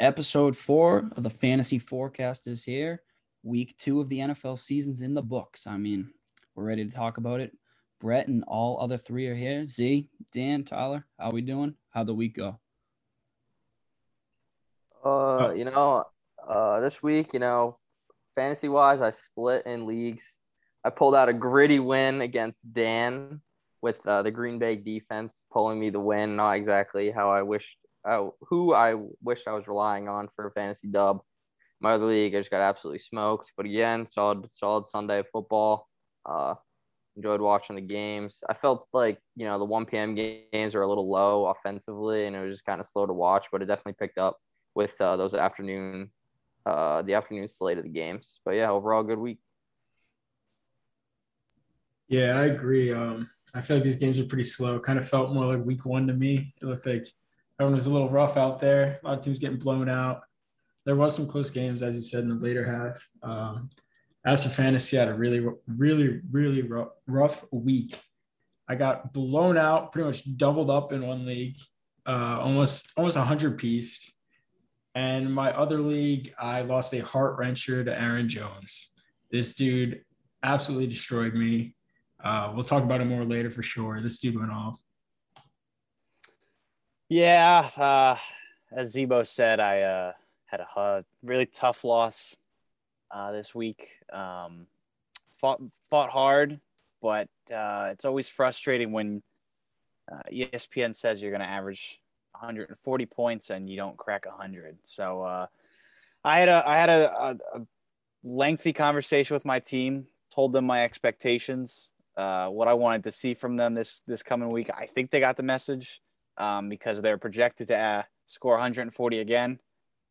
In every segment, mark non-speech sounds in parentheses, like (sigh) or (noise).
episode four of the Fantasy 4Cast is here. Week two of the NFL season's in the books. I mean, we're ready to talk about it. Brett and all other three are here. Z, Dan, Tyler, how we doing? How'd the week go? Uh, you know, uh, this week, you know, fantasy wise, I split in leagues. I pulled out a gritty win against Dan with uh, the Green Bay defense pulling me the win. Not exactly how I wished, uh, who I wished I was relying on for a fantasy dub. My other league, I just got absolutely smoked. But again, solid, solid Sunday football. Uh, enjoyed watching the games. I felt like you know the 1 p.m. games are a little low offensively, and it was just kind of slow to watch. But it definitely picked up with uh, those afternoon, uh, the afternoon slate of the games. But yeah, overall good week. Yeah, I agree. Um, I feel like these games are pretty slow. Kind of felt more like week one to me. It looked like everyone was a little rough out there. A lot of teams getting blown out. There was some close games, as you said, in the later half. Um, as for fantasy, I had a really, really, really rough, rough week. I got blown out, pretty much doubled up in one league, uh, almost almost hundred piece. And my other league, I lost a heart wrencher to Aaron Jones. This dude absolutely destroyed me. Uh, we'll talk about it more later for sure. This dude went off. Yeah, uh, as Zebo said, I uh, had a really tough loss uh, this week. Um, fought fought hard, but uh, it's always frustrating when uh, ESPN says you're going to average 140 points and you don't crack 100. So uh, I had a I had a, a, a lengthy conversation with my team, told them my expectations uh, what I wanted to see from them this this coming week. I think they got the message um, because they're projected to uh, score 140 again.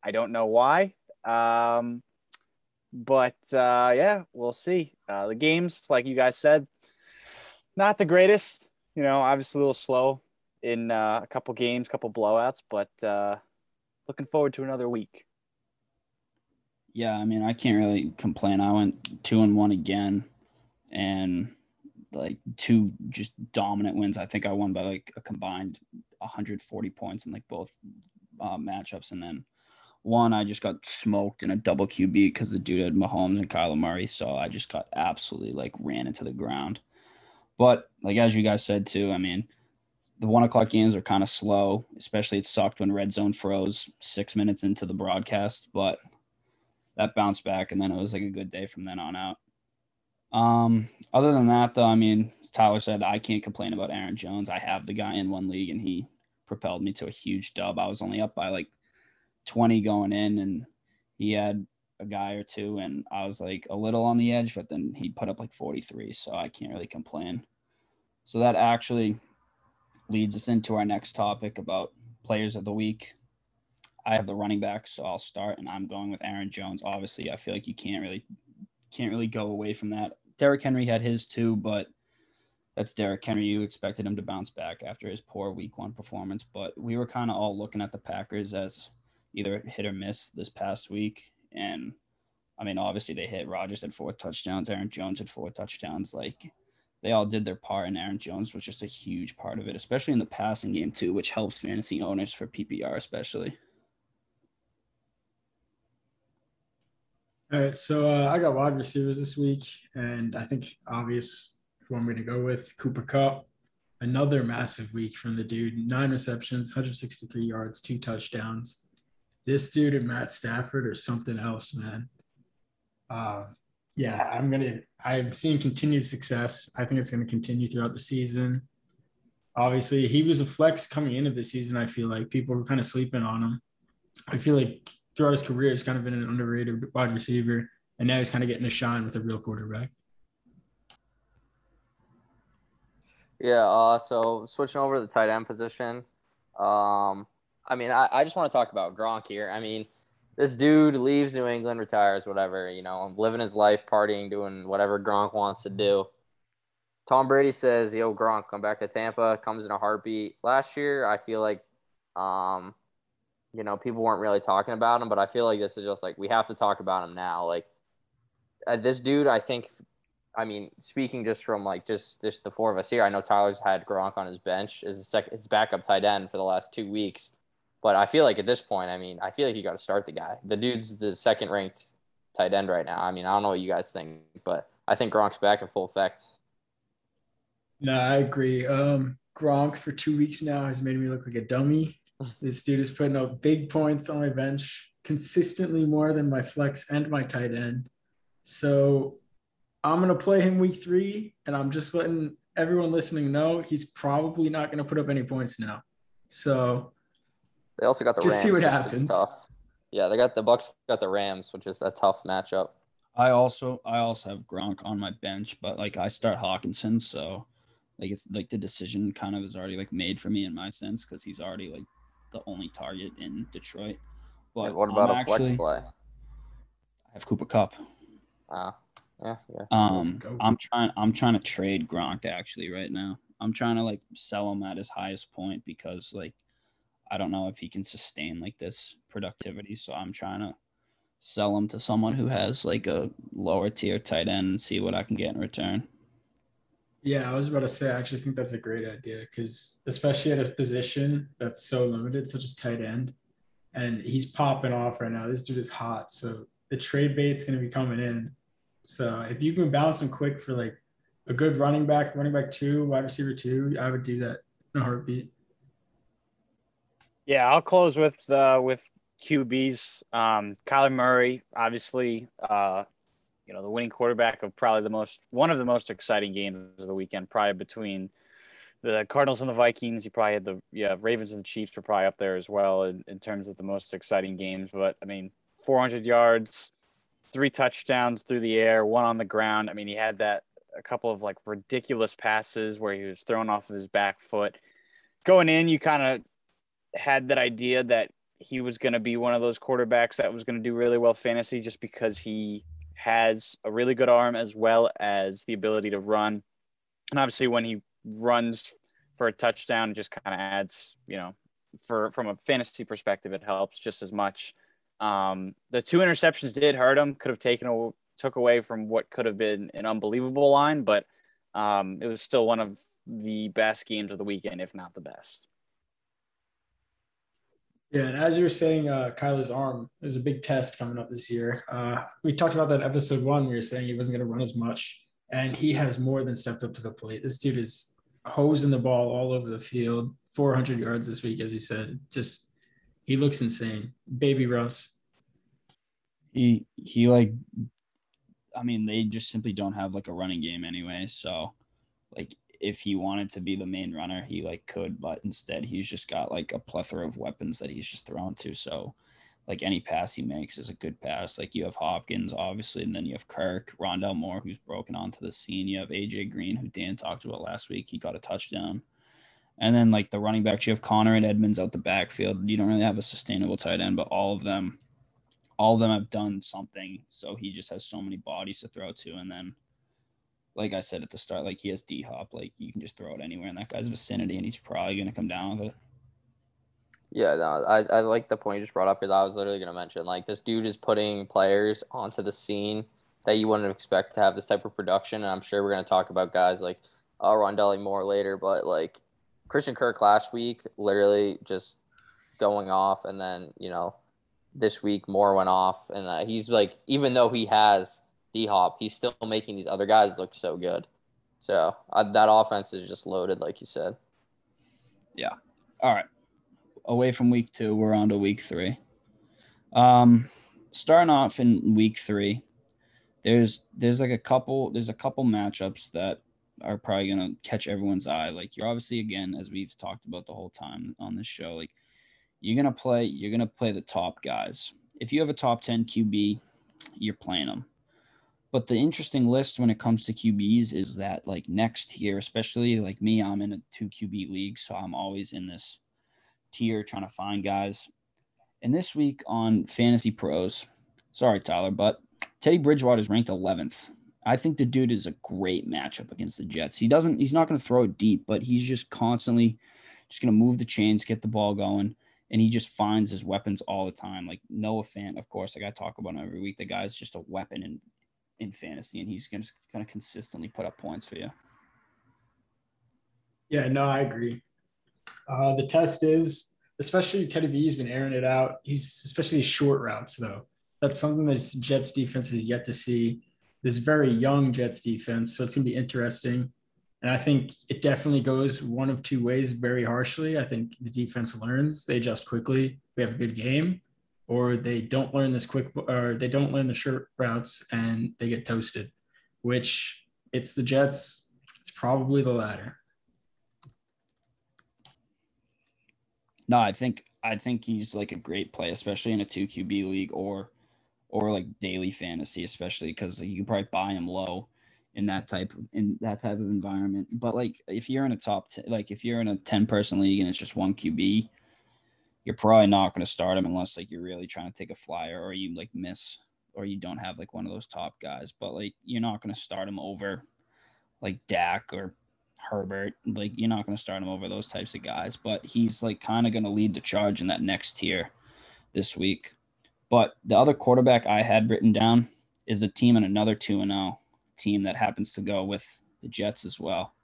I don't know why, um, but uh, yeah, we'll see. Uh, the games, like you guys said, not the greatest. You know, obviously a little slow in uh, a couple games, couple blowouts, but uh, looking forward to another week. Yeah, I mean, I can't really complain. I went two and one again, and like two just dominant wins. I think I won by like a combined 140 points in like both uh, matchups, and then one I just got smoked in a double QB because the dude had Mahomes and Kyler Murray, so I just got absolutely like ran into the ground. But like as you guys said too, I mean, the one o'clock games are kind of slow, especially it sucked when red zone froze six minutes into the broadcast, but that bounced back and then it was like a good day from then on out. Um, other than that, though, I mean, Tyler said, I can't complain about Aaron Jones. I have the guy in one league and he propelled me to a huge dub. I was only up by like 20 going in and he had a guy or two and I was like a little on the edge, but then he put up like 43. So I can't really complain. So that actually leads us into our next topic about players of the week. I have the running back, so I'll start and I'm going with Aaron Jones. Obviously, I feel like you can't really can't really go away from that. Derrick Henry had his too, but that's Derrick Henry. You expected him to bounce back after his poor week one performance, but we were kind of all looking at the Packers as either hit or miss this past week. And I mean, obviously they hit. Rodgers had four touchdowns. Aaron Jones had four touchdowns. Like they all did their part, and Aaron Jones was just a huge part of it, especially in the passing game too, which helps fantasy owners for PPR especially. All right, so uh, I got wide receivers this week, and I think obvious who I'm going to go with Cooper Kupp. Another massive week from the dude. Nine receptions, 163 yards, two touchdowns. This dude and Matt Stafford are something else, man. Uh, yeah, I'm gonna. I'm seeing continued success. I think it's going to continue throughout the season. Obviously, he was a flex coming into the season. I feel like people were kind of sleeping on him. I feel like throughout his career, he's kind of been an underrated wide receiver, and now he's kind of getting a shine with a real quarterback. Yeah. Uh, so switching over to the tight end position. Um, I mean, I, I just want to talk about Gronk here. I mean, this dude leaves New England, retires, whatever, you know, living his life, partying, doing whatever Gronk wants to do. Tom Brady says, "Yo, Gronk, come back to Tampa." Comes in a heartbeat. Last year, I feel like um, you know, people weren't really talking about him, but I feel like this is just like we have to talk about him now. Like uh, this dude, I think. I mean, speaking just from like just just the four of us here, I know Tyler's had Gronk on his bench as a second his backup tight end for the last two weeks. But I feel like at this point, I mean, I feel like you got to start the guy. The dude's the second ranked tight end right now. I mean, I don't know what you guys think, but I think Gronk's back in full effect. No, I agree. Um, Gronk for two weeks now has made me look like a dummy. This dude is putting up big points on my bench, consistently more than my flex and my tight end. So I'm gonna play him week three, and I'm just letting everyone listening know he's probably not gonna put up any points now. So They also got the Just Rams, see what happens. tough. Yeah, they got the Bucks got the Rams, which is a tough matchup. I also I also have Gronk on my bench, but like I start Hockenson, so like it's like the decision kind of is already like made for me in my sense because he's already like the only target in Detroit. But Yeah, what I'm about a actually- flex play? I have Cooper Kupp. Uh, yeah, yeah. Um, Go. I'm trying. I'm trying to trade Gronk actually right now. I'm trying to like sell him at his highest point because like I don't know if he can sustain like this productivity. So I'm trying to sell him to someone who has like a lower tier tight end and see what I can get in return. Yeah, I was about to say, I actually think that's a great idea because, especially at a position that's so limited, such as tight end, and he's popping off right now. This dude is hot. So the trade bait's going to be coming in. So if you can balance him quick for like a good running back, running back two, wide receiver two, I would do that in a heartbeat. Yeah, I'll close with uh, with QBs. Um, Kyler Murray, obviously, uh, you know the winning quarterback of probably the most one of the most exciting games of the weekend, probably between the Cardinals and the Vikings. You probably had the yeah Ravens and the Chiefs were probably up there as well in, in terms of the most exciting games. But I mean, 400 yards, three touchdowns through the air, one on the ground. I mean, he had that a couple of like ridiculous passes where he was thrown off of his back foot. Going in, you kind of had that idea that he was going to be one of those quarterbacks that was going to do really well fantasy just because he has a really good arm as well as the ability to run. And obviously when he runs for a touchdown, it just kind of adds, you know, for from a fantasy perspective, it helps just as much. Um, the two interceptions did hurt him, could have taken a, took away from what could have been an unbelievable line, but um, it was still one of the best games of the weekend, if not the best. Yeah, and as you were saying, uh, Kyler's arm, there's a big test coming up this year. Uh, we talked about that episode one. We were saying he wasn't going to run as much, and he has more than stepped up to the plate. This dude is hosing the ball all over the field, 400 yards this week, as you said. Just he looks insane, baby Russ. He he like I mean, they just simply don't have like a running game anyway. So like if he wanted to be the main runner, he like could, but instead he's just got like a plethora of weapons that he's just thrown to. So like any pass he makes is a good pass. Like you have Hopkins, obviously, and then you have Kirk, Rondale Moore, who's broken onto the scene. You have AJ Green, who Dan talked about last week. He got a touchdown. And then like the running backs, you have Conner and Edmonds out the backfield. You don't really have a sustainable tight end, but all of them, all of them have done something. So he just has so many bodies to throw to. And then, like I said at the start, like he has D hop. Like you can just throw it anywhere in that guy's vicinity, and he's probably gonna come down with it. Yeah, no, I, I like the point you just brought up because I was literally gonna mention like this dude is putting players onto the scene that you wouldn't expect to have this type of production, and I'm sure we're gonna talk about guys like uh, Rondale Moore later, but like Christian Kirk last week, literally just going off, and then you know this week more went off, and uh, he's like even though he has D Hop, he's still making these other guys look so good. So uh, that offense is just loaded, like you said. Yeah. All right. Away from week two, we're on to week three. Um, starting off in week three, there's there's like a couple there's a couple matchups that are probably gonna catch everyone's eye. Like you're obviously again, as we've talked about the whole time on this show, like you're gonna play you're gonna play the top guys. If you have a top ten QB, you're playing them. But the interesting list when it comes to QBs is that like next year, especially like me, I'm in a two QB league, so I'm always in this tier trying to find guys. And this week on Fantasy Pros, sorry Tyler, but Teddy Bridgewater is ranked 11th. I think the dude is a great matchup against the Jets. He doesn't he's not going to throw it deep, but he's just constantly just going to move the chains, get the ball going, and he just finds his weapons all the time. Like Noah Fant, of course, like I talk about him every week. The guy's just a weapon in in fantasy, and he's going to going to consistently put up points for you. Yeah, no, I agree. Uh, the test is especially Teddy B has been airing it out. He's especially short routes though. That's something that Jets defense is yet to see. This very young Jets defense, so it's gonna be interesting. And I think it definitely goes one of two ways very harshly. I think the defense learns, they adjust quickly, we have a good game, or they don't learn this quick, or they don't learn the short routes and they get toasted, which it's the Jets. It's probably the latter. No, I think I think he's like a great play, especially in a two QB league or or like daily fantasy, especially because you can probably buy him low in that type of in that type of environment. But like if you're in a top ten, like if you're in a ten person league and it's just one QB, you're probably not going to start him unless like you're really trying to take a flyer or you like miss or you don't have like one of those top guys. But like you're not going to start him over like Dak or Herbert. Like you're not going to start him over those types of guys. But he's like kind of going to lead the charge in that next tier this week. But the other quarterback I had written down is a team and another two and zero team that happens to go with the Jets as well.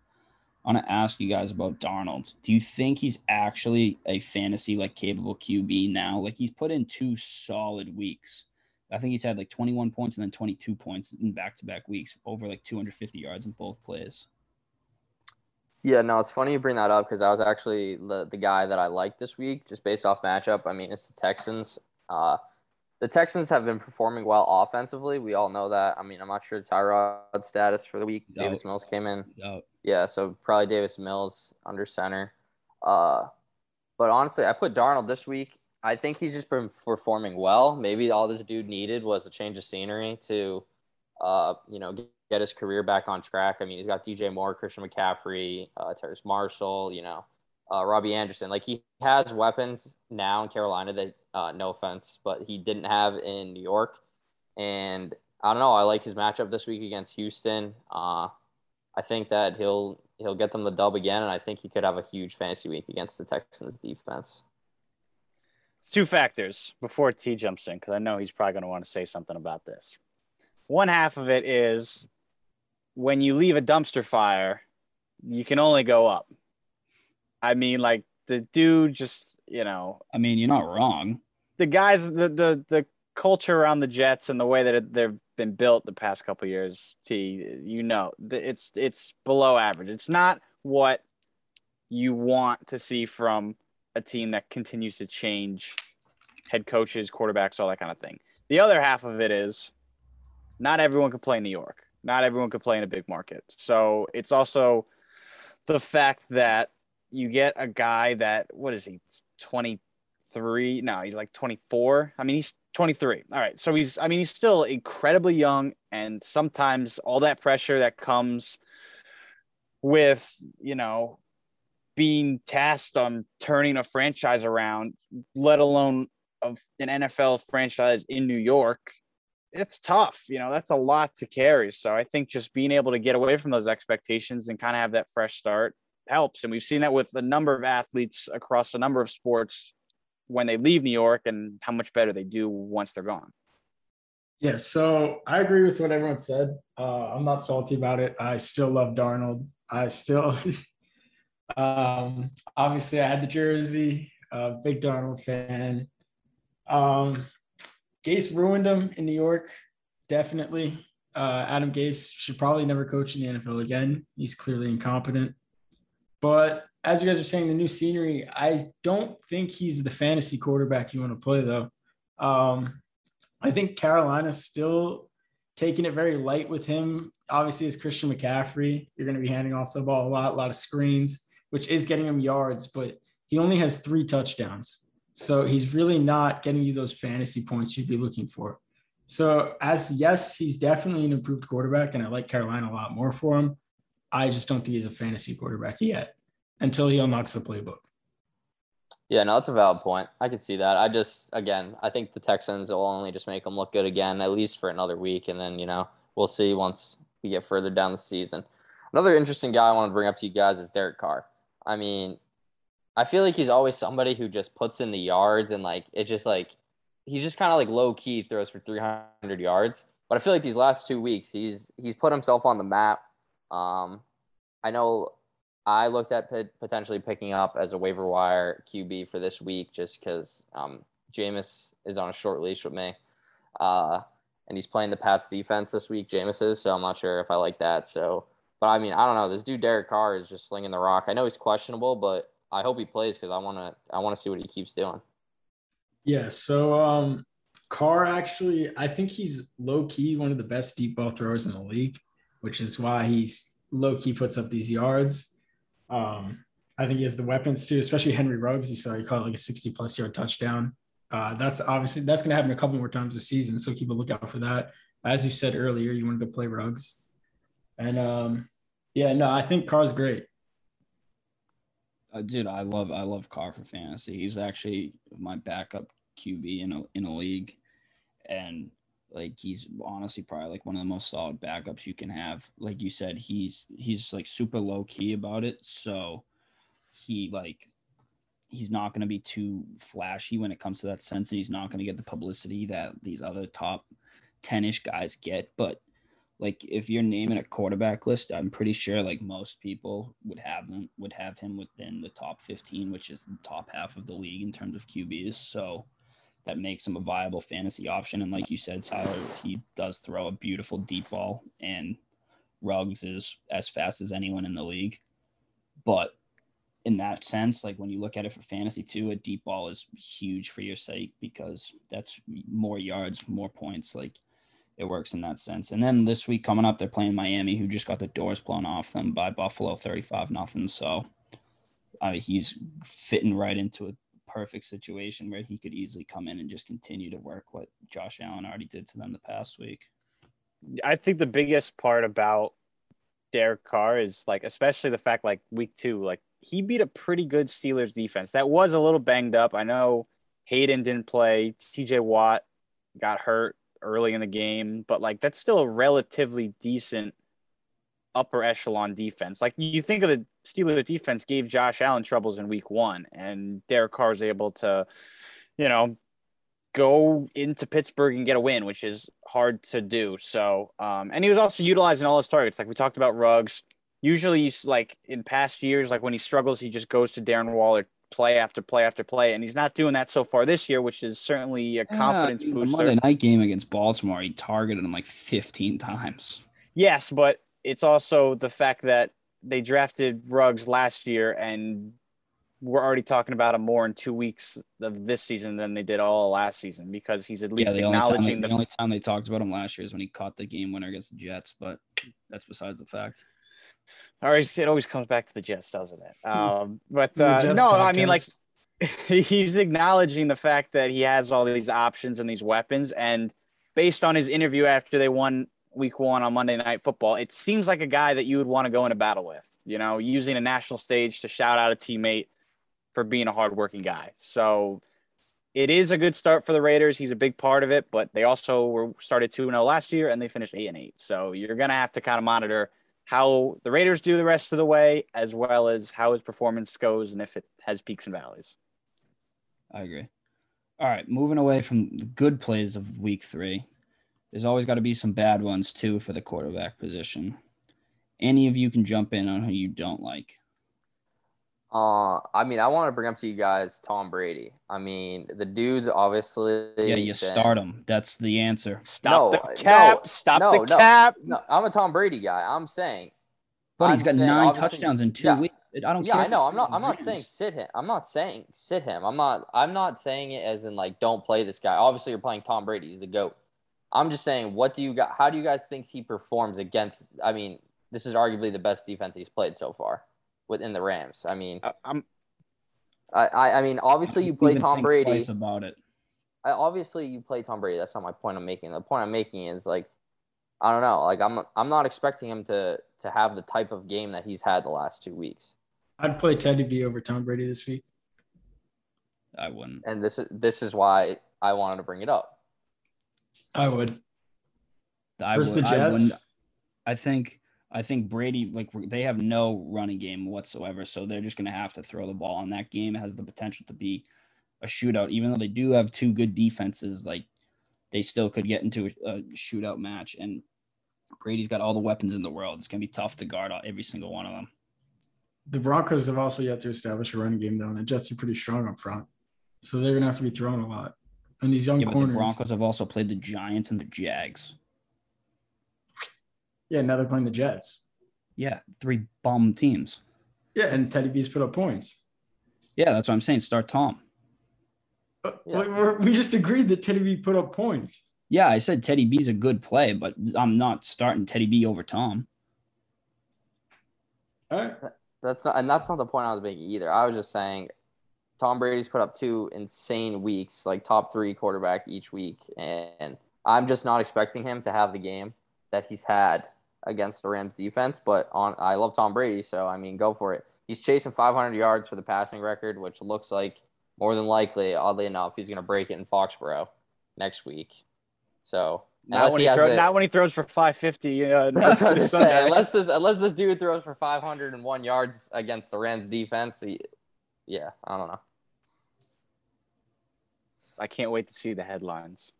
I want to ask you guys about Darnold. Do you think he's actually a fantasy like capable QB now? Like he's put in two solid weeks. I think he's had like 21 points and then 22 points in back to back weeks, over like 250 yards in both plays. Yeah, no, it's funny you bring that up because I was actually the, the guy that I liked this week just based off matchup. I mean, it's the Texans. Uh, the Texans have been performing well offensively. We all know that. I mean, I'm not sure Tyrod's status for the week. He's Davis out. Mills came in. Yeah, so probably Davis Mills under center. Uh, but honestly, I put Darnold this week. I think he's just been performing well. Maybe all this dude needed was a change of scenery to, uh, you know, get, get his career back on track. I mean, he's got DJ Moore, Christian McCaffrey, uh, Terrace Marshall, you know, uh, Robbie Anderson. Like he has weapons now in Carolina that, uh, no offense, but he didn't have in New York. And I don't know. I like his matchup this week against Houston. Uh, I think that he'll he'll get them the dub again, and I think he could have a huge fantasy week against the Texans defense. Two factors before T jumps in, because I know he's probably going to want to say something about this. One half of it is when you leave a dumpster fire, you can only go up. I mean, like the dude just, you know, I mean, you're not wrong. the guys, the the the culture around the Jets and the way that it, they've been built the past couple years, T, you know, it's it's below average. It's not what you want to see from a team that continues to change head coaches, quarterbacks, all that kind of thing. The other half of it is not everyone can play in New York. Not everyone can play in a big market. So it's also the fact that you get a guy that what is he 23 no he's like 24 i mean he's 23 all right so he's i mean he's still incredibly young and sometimes all that pressure that comes with you know being tasked on turning a franchise around let alone of an nfl franchise in new york it's tough you know that's a lot to carry. So i think just being able to get away from those expectations and kind of have that fresh start helps. And we've seen that with a number of athletes across a number of sports when they leave New York and how much better they do once they're gone. Yeah, so I agree with what everyone said. Uh, I'm not salty about it. I still love Darnold. I still, (laughs) um, obviously, I had the jersey. Uh, big Darnold fan. Um, Gase ruined him in New York, definitely. Uh, Adam Gase should probably never coach in the NFL again. He's clearly incompetent. But as you guys are saying, the new scenery, I don't think he's the fantasy quarterback you want to play, though. Um, I think Carolina's still taking it very light with him. Obviously, as Christian McCaffrey, you're going to be handing off the ball a lot, a lot of screens, which is getting him yards, but he only has three touchdowns. So he's really not getting you those fantasy points you'd be looking for. So, as yes, he's definitely an improved quarterback, and I like Carolina a lot more for him. I just don't think he's a fantasy quarterback yet until he unlocks the playbook. Yeah, no, that's a valid point. I can see that. I just, again, I think the Texans will only just make them look good again, at least for another week. And then, you know, we'll see once we get further down the season. Another interesting guy I want to bring up to you guys is Derek Carr. I mean, I feel like he's always somebody who just puts in the yards and like it just like he's just kind of like low key throws for 300 yards. But I feel like these last two weeks he's he's put himself on the map. Um, I know I looked at p- potentially picking up as a waiver wire QB for this week just because um, Jameis is on a short leash with me. Uh, and he's playing the Pats defense this week, Jameis is. So I'm not sure if I like that. So, but I mean, I don't know. This dude, Derek Carr, is just slinging the rock. I know he's questionable, but I hope he plays because I want to, I want to see what he keeps doing. Yeah. So, um, Carr actually, I think he's low key one of the best deep ball throwers in the league, which is why he's low key puts up these yards. Um, I think he has the weapons too, especially Henry Ruggs. You saw he caught like a 60 plus yard touchdown. Uh, that's obviously that's going to happen a couple more times this season, so keep a lookout for that. As you said earlier, you wanted to play Ruggs, and um, yeah, no, I think Carr's great. Uh, dude, I love I love Carr for fantasy. He's actually my backup QB in a in a league, and like he's honestly probably like one of the most solid backups you can have. Like you said, he's he's like super low key about it, so he like he's not going to be too flashy when it comes to that sense. And he's not going to get the publicity that these other top 10ish guys get, but like if you're naming a quarterback list, I'm pretty sure like most people would have them would have him within the top 15, which is the top half of the league in terms of QBs. So that makes him a viable fantasy option. And like you said, Tyler, he does throw a beautiful deep ball, and Ruggs is as fast as anyone in the league. But in that sense, like when you look at it for fantasy too, a deep ball is huge for your sake because that's more yards, more points. Like it works in that sense. And then this week coming up, they're playing Miami, who just got the doors blown off them by Buffalo, thirty-five nothing. So uh, he's fitting right into a perfect situation where he could easily come in and just continue to work what Josh Allen already did to them the past week. I think the biggest part about Derek Carr is like, especially the fact like week two, like he beat a pretty good Steelers defense that was a little banged up. I know Haden didn't play, TJ Watt got hurt early in the game, but like that's still a relatively decent upper echelon defense. Like you think of the Steelers defense gave Josh Allen troubles in week one, and Derek Carr is able to, you know, go into Pittsburgh and get a win, which is hard to do. So, um, and he was also utilizing all his targets. Like we talked about Ruggs. Usually, he's like in past years, like when he struggles, he just goes to Darren Waller play after play after play, and he's not doing that so far this year, which is certainly a confidence yeah, booster. The Monday night game against Baltimore, he targeted him like 15 times. Yes, but it's also the fact that they drafted Ruggs last year, and we're already talking about him more in two weeks of this season than they did all last season because he's at least yeah, the acknowledging only time, the, the only time they talked about him last year is when he caught the game winner against the Jets, but that's besides the fact. All right, it always comes back to the Jets, doesn't it? Hmm. Um, but uh, no, I mean, like (laughs) he's acknowledging the fact that he has all these options and these weapons, and based on his interview after they won week one on Monday Night Football, it seems like a guy that you would want to go into battle with. You know, using a national stage to shout out a teammate for being a hardworking guy. So it is a good start for the Raiders. He's a big part of it, but they also were started 2 0 last year and they finished 8 and 8. So you're going to have to kind of monitor how the Raiders do the rest of the way, as well as how his performance goes and if it has peaks and valleys. I agree. All right, moving away from the good plays of week three, there's always got to be some bad ones too for the quarterback position. Any of you can jump in on who you don't like. Uh, I mean, I want to bring up to you guys Tom Brady. I mean, the dude's obviously Yeah, you been- start him. That's the answer. Stop No, the cap. no, Stop no, the no. cap. No, I'm a Tom Brady guy. I'm saying. But he's I'm got saying, nine touchdowns in two yeah. weeks. I don't care. Yeah. I know. I'm not. I'm not saying sit him. I'm not saying sit him. I'm not. I'm not saying it as in like don't play this guy. Obviously, you're playing Tom Brady. He's the goat. I'm just saying, what do you got? How do you guys think he performs against? I mean, this is arguably the best defense he's played so far within the Rams. I mean, I- I'm I, I, I mean, obviously you play Tom Brady. about it. I, obviously you play Tom Brady. That's not my point I'm making. The point I'm making is like, I don't know. Like I'm, I'm not expecting him to to have the type of game that he's had the last two weeks. I'd play Teddy B over Tom Brady this week. I wouldn't. And this is this is why I wanted to bring it up. I would. I Versus would, the I Jets. wouldn't. I think. I think Brady like they have no running game whatsoever, so they're just gonna have to throw the ball. And that game has the potential to be a shootout, even though they do have two good defenses. Like they still could get into a, a shootout match, and Brady's got all the weapons in the world. It's gonna be tough to guard every single one of them. the Broncos have also yet to establish a running game though, and the Jets are pretty strong up front, so they're gonna have to be throwing a lot. And these young Yeah, but the Broncos have also played the Giants and the Jags. yeah, now they're playing the Jets. Yeah, three bum teams. Yeah, and Teddy B's put up points. Yeah, that's what I'm saying. Start Tom. But Yeah. we- we're- we just agreed that Teddy B put up points. Yeah, I said Teddy B's a good play, but I'm not starting Teddy B over Tom. All right. That's not, and that's not the point I was making either. I was just saying, Tom Brady's put up two insane weeks, like top three quarterback each week, and I'm just not expecting him to have the game that he's had against the Rams defense. But on, I love Tom Brady, so I mean, go for it. He's chasing 500 yards for the passing record, which looks like more than likely, oddly enough, he's going to break it in Foxborough next week. So Not when, he he throw, not when he throws for 550. Uh, (laughs) That's what I this saying. Unless this, unless this dude throws for 501 yards against the Rams defense, he, yeah, I don't know. I can't wait to see the headlines.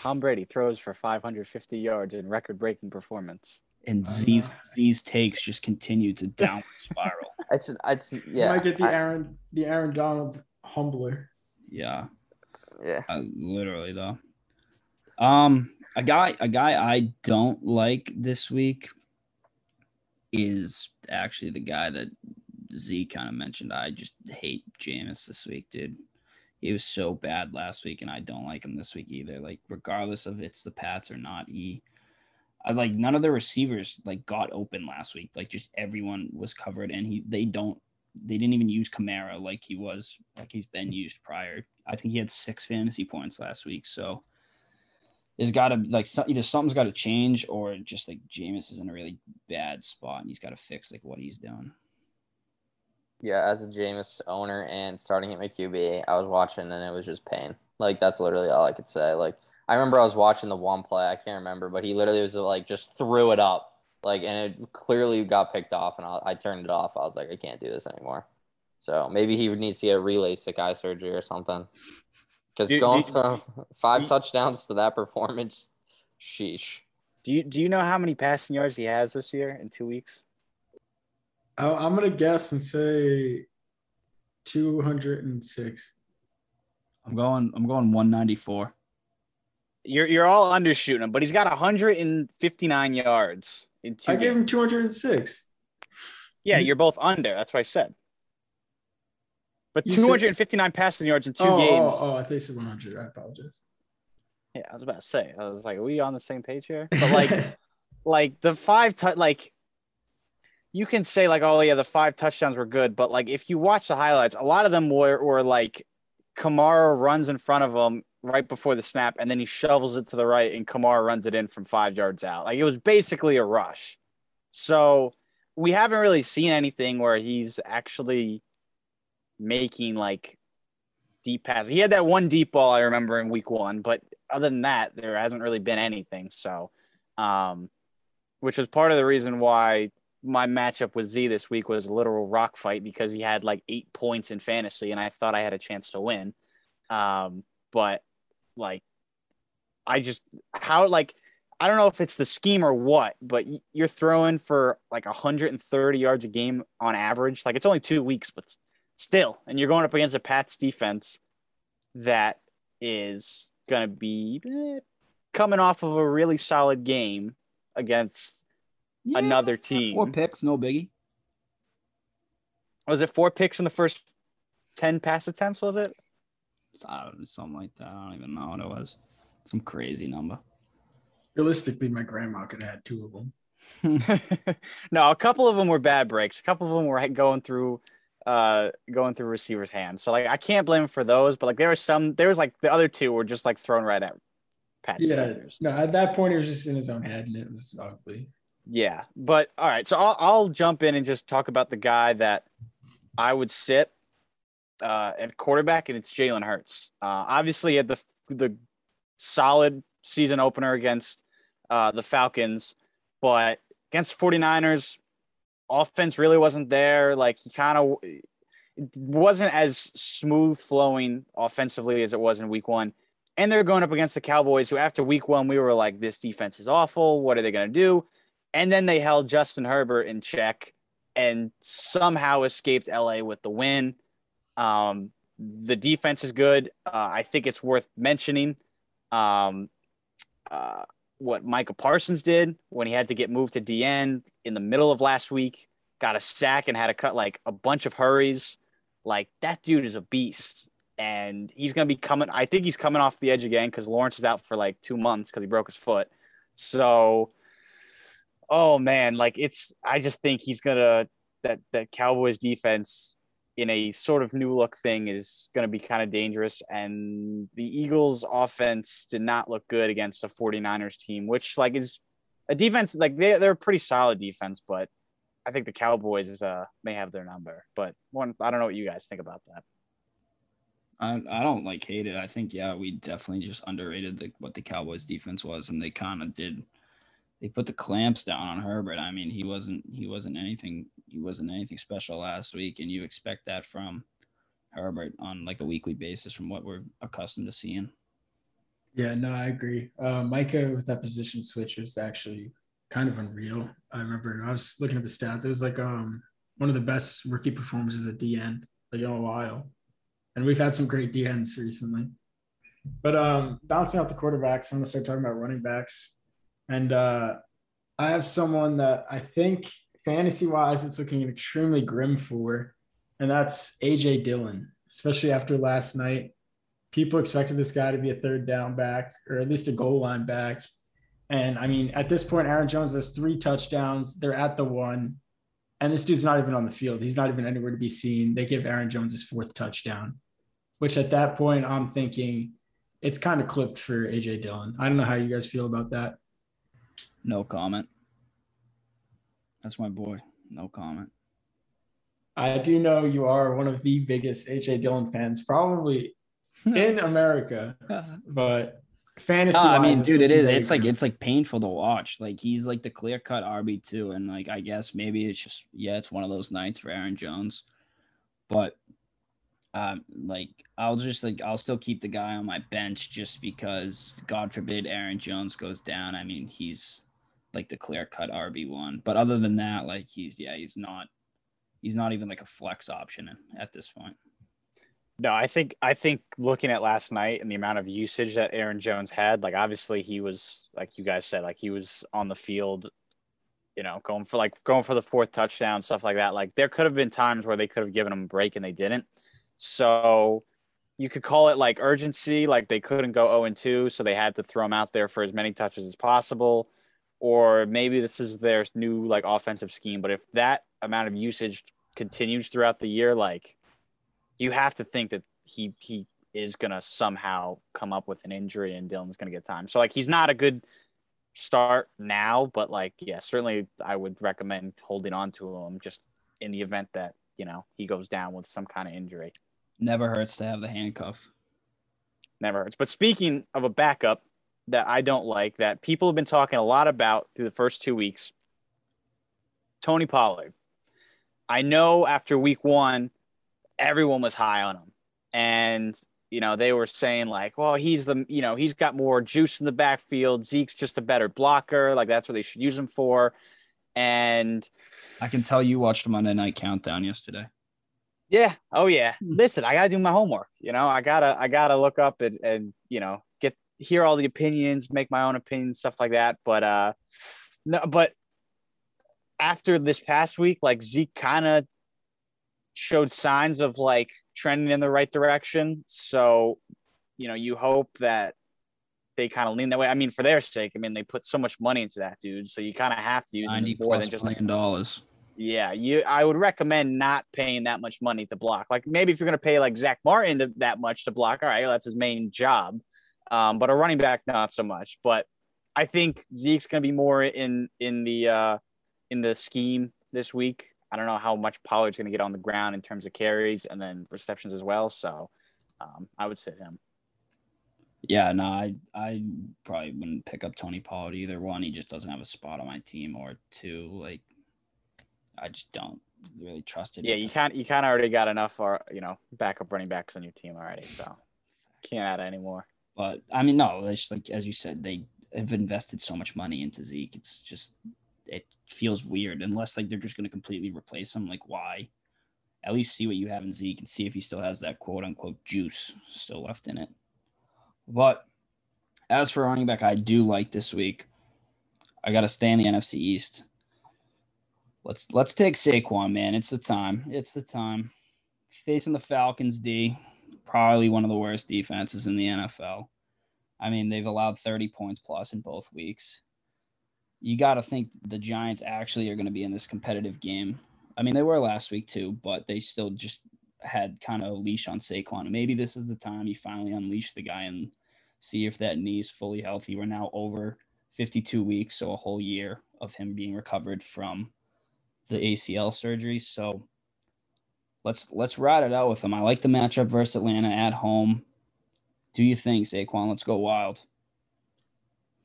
Tom Brady throws for 550 yards in record-breaking performance. And these Z's know. Takes just continue to downward (laughs) spiral. It's, it's, You yeah, might get the I- Aaron the Aaron Donald humbler. Yeah, yeah. uh, literally though. Um, a guy, a guy I don't like this week is actually the guy that Z kind of mentioned. I just hate Jameis this week, dude. He was so bad last week, and I don't like him this week either. Like, regardless of it's the Pats or not, he, I like none of the receivers like got open last week. Like, just everyone was covered, and he they don't they didn't even use Kamara like he was like he's been mm-hmm. used prior. I think he had six fantasy points last week, so there's got to like either something's got to change or just like Jameis is in a really bad spot and he's got to fix like what he's doing. Yeah, as a Jameis owner and starting at QB, I was watching and it was just pain. Like that's literally all I could say. Like I remember I was watching the one play, I can't remember, but he literally was like just threw it up, like, and it clearly got picked off, and I, I turned it off. I was like, I can't do this anymore. So maybe he needs to get a LASIK eye surgery or something. Because going do- from (laughs) five do- touchdowns to that performance, sheesh. Do you do you know how many passing yards he has this year in two weeks? I, I'm gonna guess and say two hundred and six. I'm going I'm going 194. You're you're all undershooting him, but he's got 159 yards in two. I gave him two hundred and six. Yeah, you're both under. That's what I said. But You said- 259 passing yards in two oh, oh games. Oh, oh, I think you said one hundred. I apologize. Yeah, I was about to say. I was like, are we on the same page here? But like, (laughs) like the five tou- like you can say like, oh yeah, the five touchdowns were good, but like if you watch the highlights, a lot of them were were like Kamara runs in front of him right before the snap, and then he shovels it to the right, and Kamara runs it in from five yards out. Like it was basically a rush. So we haven't really seen anything where he's actually making like deep passes. He had that one deep ball I remember in week one, but other than that, there hasn't really been anything. So, um, which is part of the reason why my matchup with Z this week was a literal rock fight because he had like eight points in fantasy and I thought I had a chance to win. Um, but like, I just, how, like, I don't know if it's the scheme or what, but you're throwing for like 130 yards a game on average. Like, it's only two weeks, but still, and you're going up against a Pats defense that is going to be eh, coming off of a really solid game against another team. Four picks, no biggie. Was it four picks in the first 10 pass attempts? Was it? It's- I don't know, something like that. I don't even know what it was. Some crazy number. Realistically, my grandma could have had two of them. (laughs) no, a couple of them were bad breaks. A couple of them were going through, uh, going through receivers' hands. So like, I can't blame him for those. But like, there was some. There was like the other two were just like thrown right at Pat's Yeah, defenders. no, at that point, he was just in his own head, and it was ugly. Yeah, but all right. So I'll I'll jump in and just talk about the guy that I would sit uh, at quarterback, and it's Jalen Hurts. Uh, obviously, had the the solid season opener against uh, the Falcons, but against 49ers, offense really wasn't there. Like he kind of wasn't as smooth flowing offensively as it was in Week One. And they're going up against the Cowboys, who after Week One we were like, this defense is awful. What are they going to do? And then they held Justin Herbert in check and somehow escaped LA with the win. Um, the defense is good. Uh, I think it's worth mentioning um, uh, what Micah Parsons did when he had to get moved to DE in the middle of last week, got a sack and had to cut like a bunch of hurries. Like that dude is a beast. And he's going to be coming. I think he's coming off the edge again because Lawrence is out for like two months because he broke his foot. So, oh man, like it's, I just think he's to, that, that Cowboys defense in a sort of new look thing is going to be kind of dangerous. And the Eagles offense did not look good against a 49ers team, which like is a defense, like they, they're a pretty solid defense, but I think the Cowboys is, uh, may have their number, but one, I don't know what you guys think about that. I, I don't like hate it. I think, yeah, we definitely just underrated the, what the Cowboys defense was. And they kind of did, they put the clamps down on Herbert. I mean, he wasn't, he wasn't anything he wasn't anything special last week, and you expect that from Herbert on like a weekly basis from what we're accustomed to seeing. Yeah, no, I agree. Uh, Micah with that position switch was actually kind of unreal. I remember I was looking at the stats. It was like um one of the best rookie performances at DE like in a while, and we've had some great DEs recently. But um, bouncing out the quarterbacks, I'm gonna start talking about running backs, and uh, I have someone that I think fantasy wise, it's looking extremely grim for, and that's AJ Dillon, especially after last night. People expected this guy to be a third down back or at least a goal line back. And I mean, at this point, Aaron Jones has three touchdowns. They're at the one, and this dude's not even on the field. He's not even anywhere to be seen. They give Aaron Jones his fourth touchdown, which at that point, I'm thinking it's kind of clipped for AJ Dillon. I don't know how you guys feel about that. No comment. That's my boy. No comment. I do know you are one of the biggest AJ Dillon fans, probably (laughs) in America, but fantasy. No, I mean, dude, it is. It's like it's like painful to watch. Like he's like the clear cut RB two, and like I guess maybe it's just yeah, it's one of those nights for Aaron Jones, but um, like I'll just like I'll still keep the guy on my bench just because God forbid Aaron Jones goes down. I mean, he's like the clear cut RB one. But other than that, like he's yeah, he's not he's not even like a flex option at this point. No, I think I think looking at last night and the amount of usage that Aaron Jones had, like obviously he was like you guys said, like he was on the field, you know, going for like going for the fourth touchdown, stuff like that. Like there could have been times where they could have given him a break and they didn't. So you could call it like urgency, like they couldn't go 0 and 2, so they had to throw him out there for as many touches as possible or maybe this is their new like offensive scheme. But if that amount of usage continues throughout the year, like you have to think that he he is gonna somehow come up with an injury and Dillon's gonna get time. So like he's not a good start now, but like yeah, certainly I would recommend holding on to him just in the event that you know he goes down with some kind of injury. Never hurts to have the handcuff. Never hurts. But speaking of a backup, that I don't like that people have been talking a lot about through the first two weeks. Tony Pollard. I know after week one, everyone was high on him. And, you know, they were saying, like, well, he's the, you know, he's got more juice in the backfield. Zeke's just a better blocker. Like, that's what they should use him for. And I can tell you watched Monday Night Countdown yesterday. Yeah. Oh, yeah. Listen, I got to do my homework. You know, I got to, I got to look up and, and, you know, hear all the opinions, make my own opinions, stuff like that. But uh, no, but after this past week, like Zeke kind of showed signs of like trending in the right direction. So, you know, you hope that they kind of lean that way. I mean, for their sake, I mean, they put so much money into that dude, so you kind of have to use him more than just million dollars. Yeah, you. I would recommend not paying that much money to block. Like maybe if you're going to pay like Zack Martin to, that much to block, all right, well, that's his main job. Um, but a running back, not so much. But I think Zeke's going to be more in in the uh, in the scheme this week. I don't know how much Pollard's going to get on the ground in terms of carries and then receptions as well. So um, I would sit him. Yeah, no, I I probably wouldn't pick up Tony Pollard either. One, he just doesn't have a spot on my team, or two, like I just don't really trust it. Yeah, you can't you kind of already got enough for you know backup running backs on your team already, so can't add any more. But I mean, no, it's like as you said, they have invested so much money into Zeke. It's just it feels weird unless like they're just going to completely replace him. Like why? At least see what you have in Zeke and see if he still has that quote unquote juice still left in it. But as for running back, I do like this week. I got to stay in the NFC East. Let's let's take Saquon, man. It's the time. It's the time. Facing the Falcons D, probably one of the worst defenses in the NFL. I mean, they've allowed 30 points plus in both weeks. You got to think the Giants actually are going to be in this competitive game. I mean, they were last week too, but they still just had kind of a leash on Saquon. Maybe this is the time you finally unleash the guy and see if that knee is fully healthy. We're now over 52 weeks, so a whole year of him being recovered from the ACL surgery. So let's let's ride it out with him. I like the matchup versus Atlanta at home. Do you think Saquon? Let's go wild.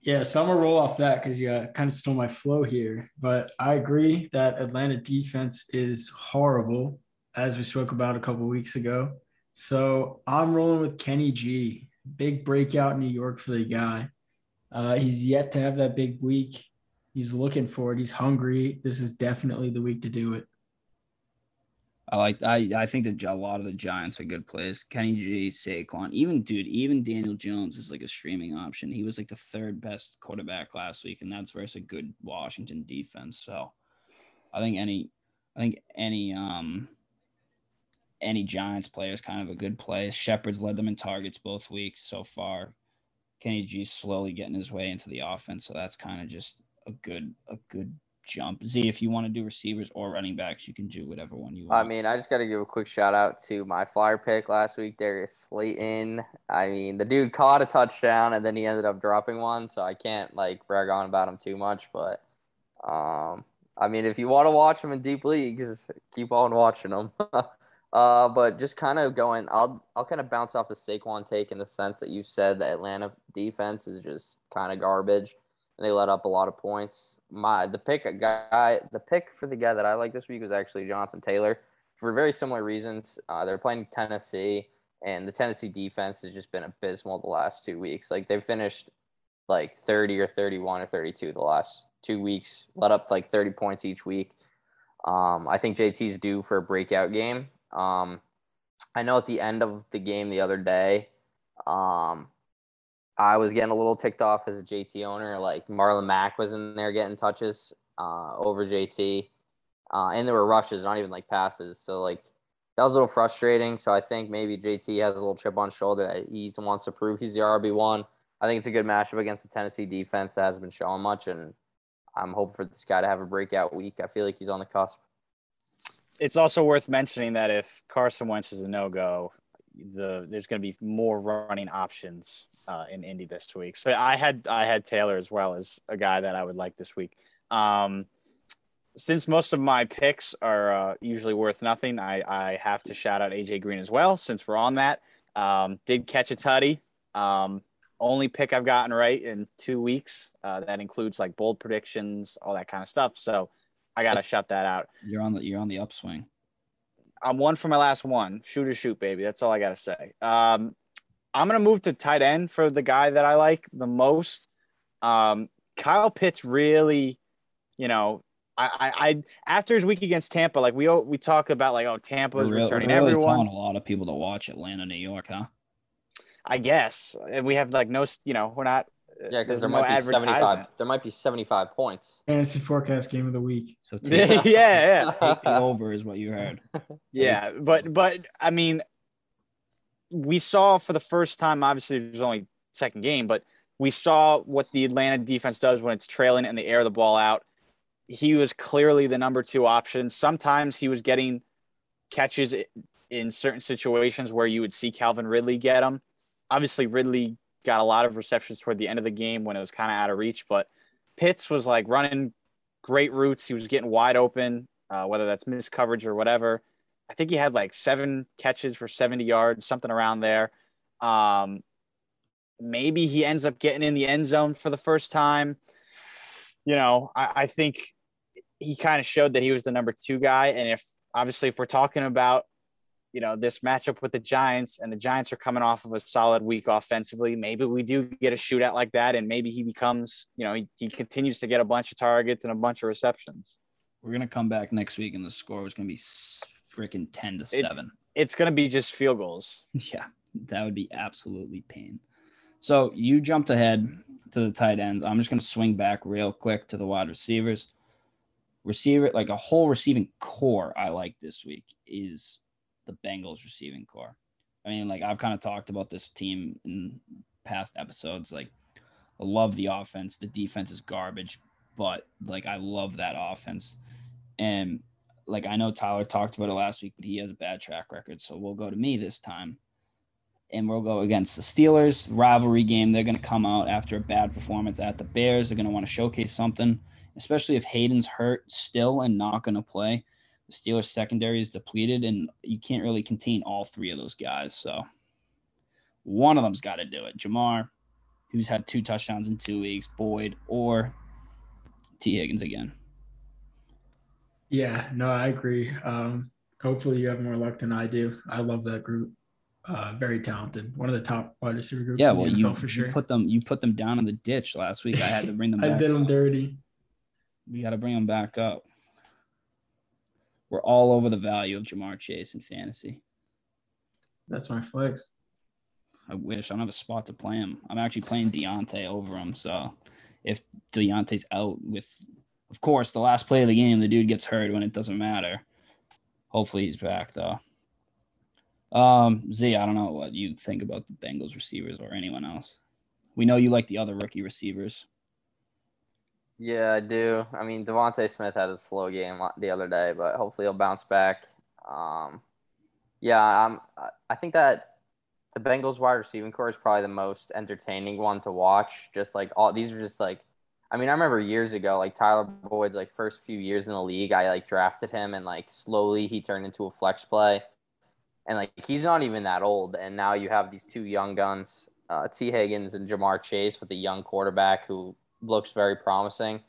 Yeah, so I'm gonna roll off that because you kind of stole my flow here. But I agree that Atlanta defense is horrible, as we spoke about a couple weeks ago. So I'm rolling with Kenny G. Big breakout in New York for the guy. Uh, he's yet to have that big week. He's looking for it. He's hungry. This is definitely the week to do it. I like I I think that a lot of the Giants are good plays. Kenny G, Saquon, even dude, even Daniel Jones is like a streaming option. He was like the third best quarterback last week, and that's versus a good Washington defense. So I think any I think any um any Giants player is kind of a good play. Shepard's led them in targets both weeks so far. Kenny G's slowly getting his way into the offense, so that's kind of just a good a good jump. Z, if you want to do receivers or running backs, you can do whatever one you want. I mean, I just got to give a quick shout out to my flyer pick last week, Darius Slayton. I mean, the dude caught a touchdown and then he ended up dropping one, so I can't like brag on about him too much. But, um, I mean, if you want to watch him in deep leagues, keep on watching him. (laughs) uh, but just kind of going, I'll I'll kind of bounce off the Saquon take in the sense that you said the Atlanta defense is just kind of garbage and they let up a lot of points. My the pick guy, the pick for the guy that I like this week was actually Jonathan Taylor for very similar reasons. Uh, they're playing Tennessee, and the Tennessee defense has just been abysmal the last two weeks. Like they finished like 30 or 31 or 32 the last two weeks, let up like 30 points each week. Um, I think JT's due for a breakout game. Um, I know at the end of the game the other day, um, I was getting a little ticked off as a JT owner. Like Marlon Mack was in there getting touches uh, over JT, uh, and there were rushes, not even like passes. So like that was a little frustrating. So I think maybe JT has a little chip on shoulder that he wants to prove he's the RB one. I think it's a good matchup against the Tennessee defense that hasn't been showing much, and I'm hoping for this guy to have a breakout week. I feel like he's on the cusp. It's also worth mentioning that if Carson Wentz is a no go, the there's going to be more running options uh, in Indy this week. So I had I had Taylor as well as a guy that I would like this week. Um, since most of my picks are uh, usually worth nothing, I, I have to shout out AJ Green as well. Since we're on that, um, did catch a tutty. Um, only pick I've gotten right in two weeks. Uh, that includes like bold predictions, all that kind of stuff. So I gotta shut that out. You're on the you're on the upswing. I'm one for my last one. Shoot or shoot, baby. That's all I gotta say. Um, I'm gonna move to tight end for the guy that I like the most. Um, Kyle Pitts really, you know, I, I, I after his week against Tampa, like we we talk about like oh Tampa is returning really everyone. A lot of people to watch Atlanta, New York, huh? I guess and we have like no, you know, we're not Uh, yeah, because there no might be seventy-five. There might be seventy-five points. Fantasy 4Cast game of the week. So (laughs) yeah, yeah. Take over is what you heard. (laughs) Yeah, but but I mean, we saw for the first time. Obviously, it was only second game, but we saw what the Atlanta defense does when it's trailing and they air the ball out. He was clearly the number two option. Sometimes he was getting catches in certain situations where you would see Calvin Ridley get them. Obviously, Ridley got a lot of receptions toward the end of the game when it was kind of out of reach. But Pitts was like running great routes. He was getting wide open, uh, whether that's missed coverage or whatever. I think he had like seven catches for 70 yards, something around there. Um, maybe he ends up getting in the end zone for the first time. You know, I, I think he kind of showed that he was the number two guy. And if obviously, if we're talking about you know, this matchup with the Giants, and the Giants are coming off of a solid week offensively. Maybe we do get a shootout like that, and maybe he becomes, you know, he, he continues to get a bunch of targets and a bunch of receptions. We're gonna come back next week, and the score was gonna be freaking ten to seven. It, it's gonna be just field goals. (laughs) yeah, that would be absolutely pain. So you jumped ahead to the tight ends. I'm just gonna swing back real quick to the wide receivers. Receiver, like a whole receiving core, I like this week is the Bengals receiving core. I mean, like I've kind of talked about this team in past episodes. Like, I love the offense. The defense is garbage, but like I love that offense. And like I know Tyler talked about it last week, but he has a bad track record. So we'll go to me this time. And we'll go against the Steelers rivalry game. They're going to come out after a bad performance at the Bears. They're going to want to showcase something, especially if Haden's hurt still and not going to play. The Steelers secondary is depleted, and you can't really contain all three of those guys. So one of them's got to do it. Ja'Marr, who's had two touchdowns in two weeks, Boyd, or T. Higgins again. Yeah, no, I agree. Um, hopefully, you have more luck than I do. I love that group. Uh, very talented. One of the top wide receiver groups. Yeah, well, you, for sure. You put them, you put them down in the ditch last week. I had to bring them. (laughs) I did them dirty. We got to bring them back up. We're all over the value of Ja'Marr Chase in fantasy. That's my flex. I wish I don't have a spot to play him. I'm actually playing Diontae over him. So if Diontae's out with, of course, the last play of the game, the dude gets hurt when it doesn't matter. Hopefully he's back though. Um, Z, I don't know what you think about the Bengals receivers or anyone else. We know you like the other rookie receivers. Yeah, I do. I mean, DeVonta Smith had a slow game the other day, but hopefully he'll bounce back. Um, yeah, I'm, I think that the Bengals wide receiving core is probably the most entertaining one to watch. Just like all these are just like, I mean, I remember years ago, like Tyler Boyd's like first few years in the league, I like drafted him and like slowly he turned into a flex play. And like he's not even that old. And now you have these two young guns, uh, Tee Higgins and Ja'Marr Chase with a young quarterback who looks very promising.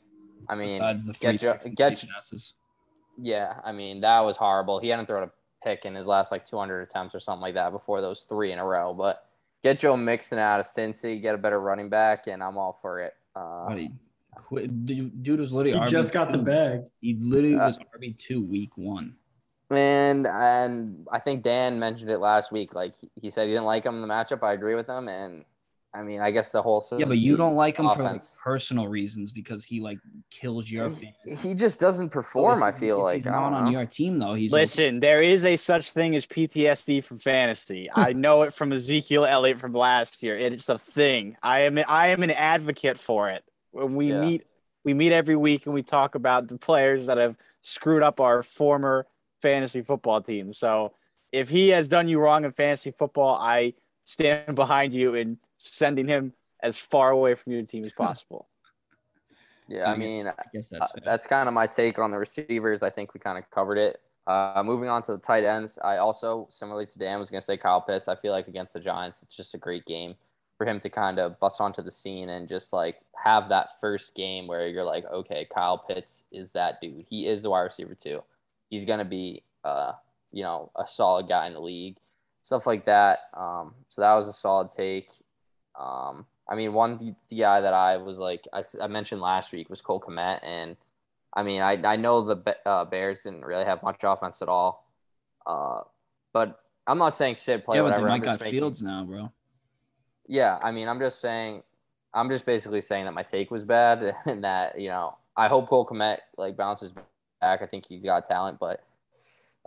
I mean, Besides the three get, get, yeah, I mean that was horrible. He hadn't thrown a pick in his last like 200 attempts or something like that before those three in a row. But get Joe Mixon out of Cincy, get a better running back, and I'm all for it. Uh, Buddy, quit. Dude was literally. He RB2. just got the bag. He literally uh, was RB two week one. And and I think Dan mentioned it last week. Like he said, he didn't like him in the matchup. I agree with him, and I mean, I guess the whole yeah, but you don't like him offense. for like personal reasons because he like kills your fans. He just doesn't perform. So if, I feel like he's not on your team though. He's listen. Like, there is a such thing as PTSD from fantasy. I (laughs) know it from Ezekiel Elliott from last year. It's a thing. I am I am an advocate for it. When we yeah. meet, we meet every week and we talk about the players that have screwed up our former fantasy football team. So if he has done you wrong in fantasy football, I stand behind you and sending him as far away from your team as possible. (laughs) Yeah, I, I mean, I guess that's, uh, that's kind of my take on the receivers. I think we kind of covered it. Uh, moving on to the tight ends, I also, similarly to Dan, was going to say Kyle Pitts. I feel like against the Giants, it's just a great game for him to kind of bust onto the scene and just like have that first game where you're like, okay, Kyle Pitts is that dude. He is the wide receiver too. He's going to be, uh, you know, a solid guy in the league stuff like that. Um, so that was a solid take. Um, I mean, one the, the, guy that I was like I, I mentioned last week was Cole Kmet, and I mean I I know the uh, Bears didn't really have much offense at all, uh, but I'm not saying Sid play yeah, whatever. Yeah, got making, Fields now, bro. Yeah, I mean I'm just saying, I'm just basically saying that my take was bad, (laughs) and that you know I hope Cole Kmet like bounces back. I think he's got talent, but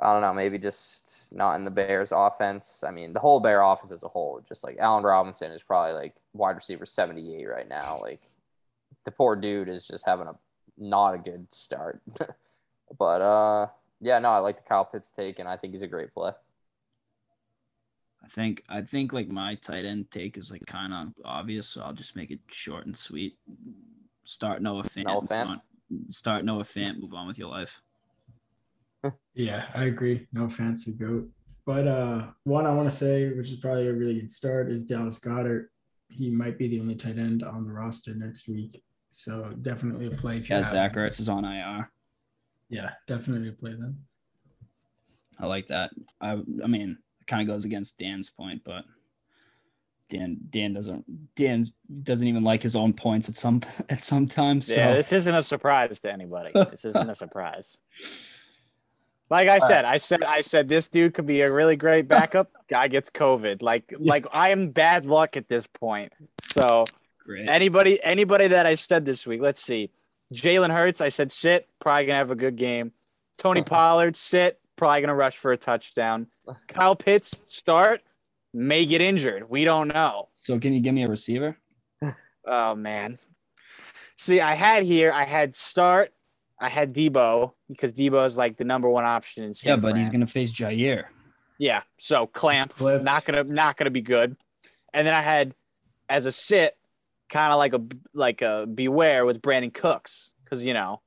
I don't know, maybe just not in the Bears offense. I mean, the whole Bear offense as a whole, just like Allen Robinson is probably like wide receiver 78 right now. Like the poor dude is just having a not a good start. (laughs) but uh yeah, no, I like the Kyle Pitts take and I think he's a great play. I think I think like my tight end take is like kind of obvious, so I'll just make it short and sweet. Start Noah Fant. Noah Fant. Start Noah Fant. Move on with your life yeah, I agree. No fancy goat. But uh, one I want to say, which is probably a really good start, is Dallas Goedert. He might be the only tight end on the roster next week. So definitely a play. If yeah, Zach Ertz is on IR. Yeah, definitely a play then. I like that. I I mean, it kind of goes against Dan's point, but Dan Dan doesn't Dan doesn't even like his own points at some (laughs) at some times. So. Yeah, this isn't a surprise to anybody. This isn't a (laughs) surprise. Like I said, I said I said this dude could be a really great backup. (laughs) Guy gets COVID. Like like I am bad luck at this point. So Great. anybody anybody that I said this week, let's see. Jalen Hurts, I said sit, probably gonna have a good game. Tony (laughs) Pollard, sit, probably gonna rush for a touchdown. Kyle Pitts, start, may get injured. We don't know. So can you give me a receiver? (laughs) Oh man. See, I had here, I had start, I had Deebo because Deebo is like the number one option in San Yeah, but he's gonna face Jaire. Yeah, so clamped, Clipped. not gonna not gonna be good. And then I had as a sit, kind of like a like a beware with Brandin Cooks because you know,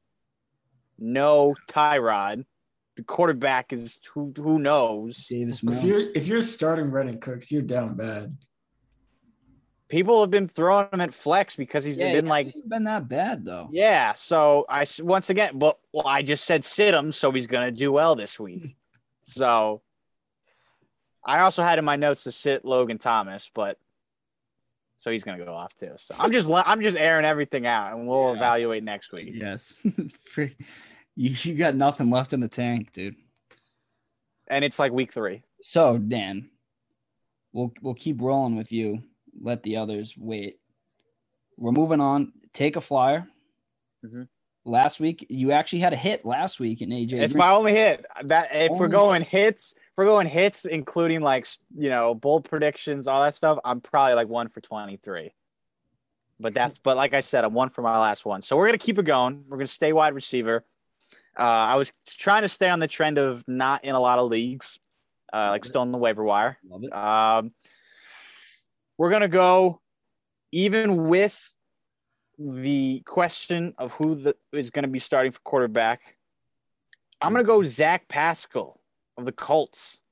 no Tyrod. The quarterback is who who knows. Davis If you're if you're starting Brandin Cooks, you're down bad. People have been throwing him at flex because he's yeah, been he like been that bad though. Yeah, so I once again, but well, I just said sit him, so he's gonna do well this week. (laughs) so I also had in my notes to sit Logan Thomas, but so he's gonna go off too. So I'm just I'm just airing everything out, and we'll Yeah. evaluate next week. Yes. (laughs) You, you got nothing left in the tank, dude. And it's like week three. So Dan, we'll we'll keep rolling with you. Let the others wait. We're moving on. Take a flyer. Mhm. Last week, you actually had a hit last week in AJ. It's Green. my only hit. That if we're Only going hits, if we're going hits, including like you know bold predictions, all that stuff. I'm probably like one for twenty three. But that's but like I said, I'm one for my last one. So we're gonna keep it going. We're gonna stay wide receiver. Uh, I was trying to stay on the trend of not in a lot of leagues, uh, like still in the waiver wire. Love it. Um, we're gonna go even with the question of who the, is going to be starting for quarterback. I'm gonna go Zach Pascal of the Colts.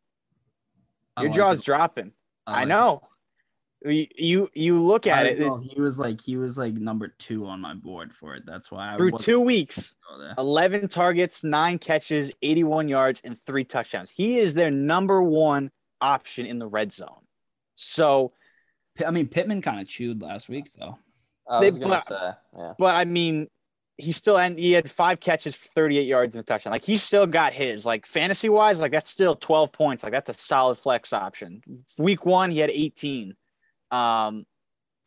Your like jaw's it. dropping. I, like know. You, you you look at I it know, he was like he was like number two on my board for it. That's why I through two weeks. gonna go there. 11 targets, nine catches, 81 yards, and three touchdowns. He is their number one option in the red zone. So, I mean, Pittman kind of chewed last week though. I They- was gonna but- say, yeah. but I mean, he still and he had five catches for 38 yards and a touchdown. Like he still got his. Like fantasy wise, like that's still 12 points. Like that's a solid flex option. Week one, he had 18. Um,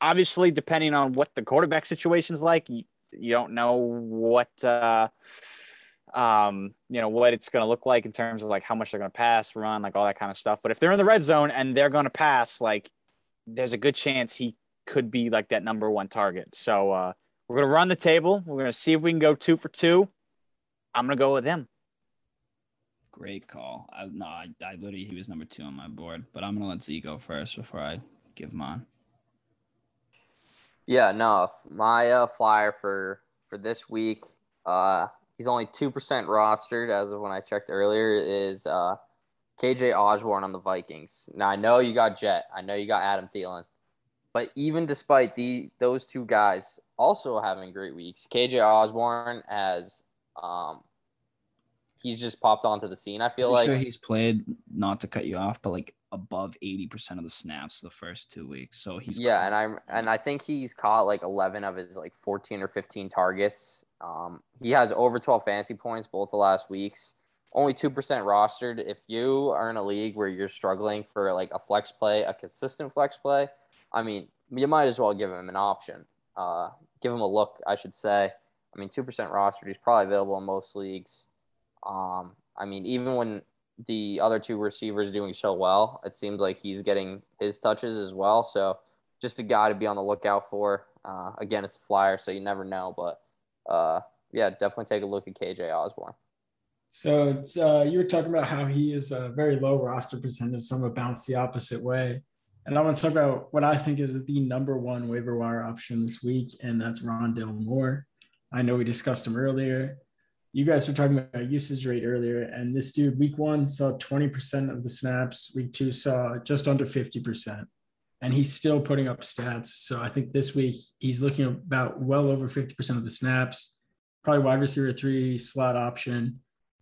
obviously, depending on what the quarterback situation is like, you, you don't know what uh um you know what it's going to look like in terms of like how much they're going to pass run like all that kind of stuff but if they're in the red zone and they're going to pass like there's a good chance he could be like that number one target so uh we're going to run the table we're going to see if we can go two for two i'm going to go with him Great call. I, no, I, I literally he was number two on my board, but I'm gonna let Z go first before I give mine. Yeah, no, f- my uh, flyer for for this week, uh, he's only two percent rostered as of when I checked earlier. Is uh, KJ Osborn on the Vikings? Now I know you got Jet, I know you got Adam Thielen, but even despite the those two guys also having great weeks, KJ Osborn has um, he's just popped onto the scene. I feel like sure he's played not to cut you off, but like above eighty percent of the snaps the first two weeks. So he's yeah, and I'm and I think he's caught like 11 of his like 14 or 15 targets. Um, he has over 12 fantasy points both the last weeks. Only two percent rostered. If you are in a league where you're struggling for like a flex play, a consistent flex play, I mean, you might as well give him an option. Uh, give him a look, I should say. I mean, two percent rostered. He's probably available in most leagues. Um, I mean, even when the other two receivers doing so well, it seems like he's getting his touches as well. So just a guy to be on the lookout for. Uh, again, it's a flyer, so you never know. But uh, yeah, definitely take a look at KJ Osborn. So it's, uh, you were talking about how he is a very low roster percentage, so I'm gonna bounce the opposite way. And I want to talk about what I think is the number one waiver wire option this week, and that's Rondale Moore. I know we discussed him earlier. You guys were talking about usage rate earlier, and this dude, week one, saw 20% of the snaps. Week two saw just under 50%. And he's still putting up stats. So I think this week he's looking about well over 50% of the snaps, probably wide receiver three, slot option.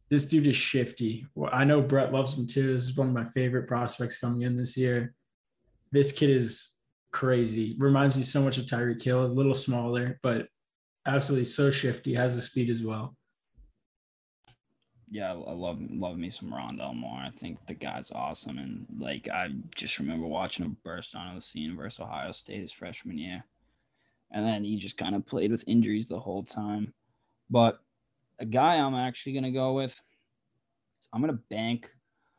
This dude is shifty. I know Brett loves him too. This is one of my favorite prospects coming in this year. This kid is crazy. Reminds me so much of Tyreek Hill, a little smaller, but absolutely so shifty. Has the speed as well. Yeah, I love love me some Rondale Moore. I think the guy's awesome, and like I just remember watching him burst onto the scene versus Ohio State his freshman year, and then he just kind of played with injuries the whole time. But a guy I'm actually gonna go with, I'm gonna bank,